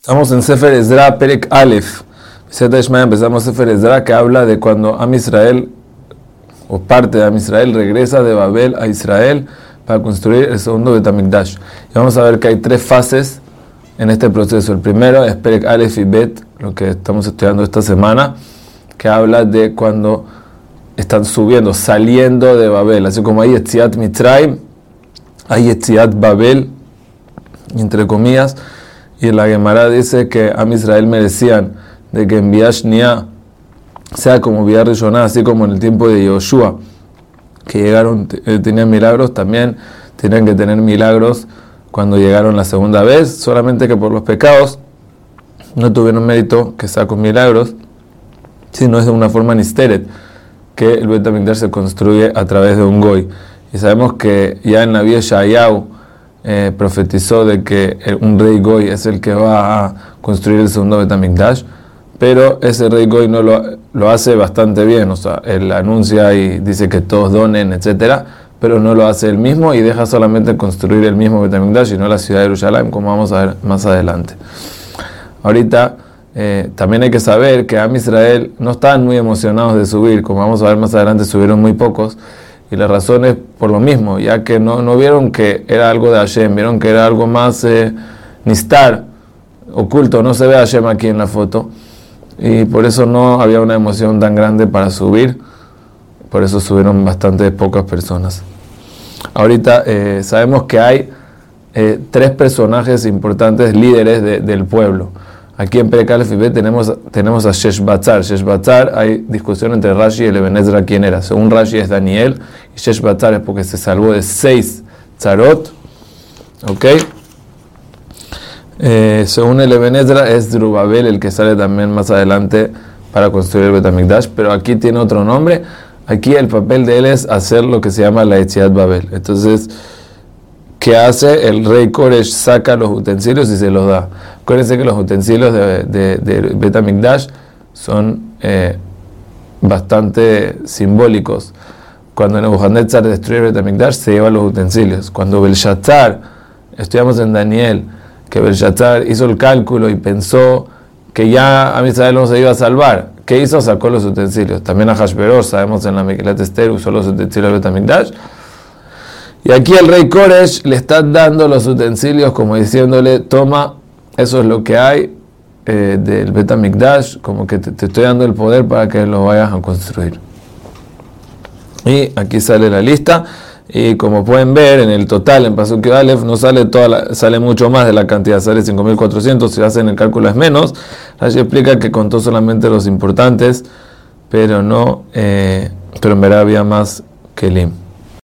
Estamos en Sefer Ezra, Perek Aleph. Empezamos Sefer Ezra que habla de cuando Am Israel, o parte de Am Israel, regresa de Babel a Israel para construir el segundo Betamikdash. Y vamos a ver que hay tres fases en este proceso. El primero es Perek Aleph y Bet, lo que estamos estudiando esta semana, que habla de cuando están subiendo, saliendo de Babel. Así como hay Etziat Mitraim, hay Etziat Babel, entre comillas y la Gemara dice que a Israel merecían de que en Nia sea como Vía así como en el tiempo de Yoshua, que llegaron, eh, tenían milagros, también tenían que tener milagros cuando llegaron la segunda vez, solamente que por los pecados no tuvieron mérito que sea con milagros, sino es de una forma nisteret, que el Betamigdash se construye a través de un goy. Y sabemos que ya en la vía Shayau, eh, profetizó de que un rey Goy es el que va a construir el segundo Betamikdash, pero ese rey Goy no lo, lo, hace bastante bien, o sea, él anuncia y dice que todos donen, etcétera, pero no lo hace él mismo y deja solamente construir el mismo Betamikdash y no la ciudad de Jerusalén, como vamos a ver más adelante. Ahorita eh, también hay que saber que Am Israel no estaban muy emocionados de subir, como vamos a ver más adelante, subieron muy pocos y la razón es por lo mismo, ya que no, no vieron que era algo de Hashem, vieron que era algo más eh, nistar, oculto, no se ve Hashem aquí en la foto. Y por eso no había una emoción tan grande para subir, por eso subieron bastante pocas personas. Ahorita eh, sabemos que hay eh, tres personajes importantes, líderes del pueblo. Aquí en Perekalef y tenemos, tenemos a Sheshbatzar. Sheshbatzar, hay discusión entre Rashi y el Ebenezra quién era. Según Rashi es Daniel y Sheshbatzar es porque se salvó de seis tzarot. ¿Ok? Eh, según el Ebenezra es Drubabel el que sale también más adelante para construir el Betamikdash, pero aquí tiene otro nombre. Aquí el papel de él es hacer lo que se llama la Etziat Babel. Entonces, ¿qué hace? El rey Koresh saca los utensilios y se los da. Acuérdense que los utensilios de, de, Betamikdash son eh, bastante simbólicos. Cuando Nebuchadnezzar destruye Betamikdash, se lleva los utensilios. Cuando Belshazzar, estudiamos en Daniel, que Belshazzar hizo el cálculo y pensó que ya a Israel no se iba a salvar. ¿Qué hizo? Sacó los utensilios. También a Hashverosh, sabemos en la Mekilat Esther, usó los utensilios de Betamikdash. Y aquí el rey Koresh le está dando los utensilios como diciéndole, toma, eso es lo que hay eh, del Betamikdash, como que te, estoy dando el poder para que lo vayas a construir. Y aquí sale la lista. Y como pueden ver, en el total, en Pasuk Aleph, no sale toda sale mucho más de la cantidad, sale 5.400, si hacen el cálculo es menos. Rashi explica que contó solamente los importantes, pero no, eh, pero en verdad había más que Lim.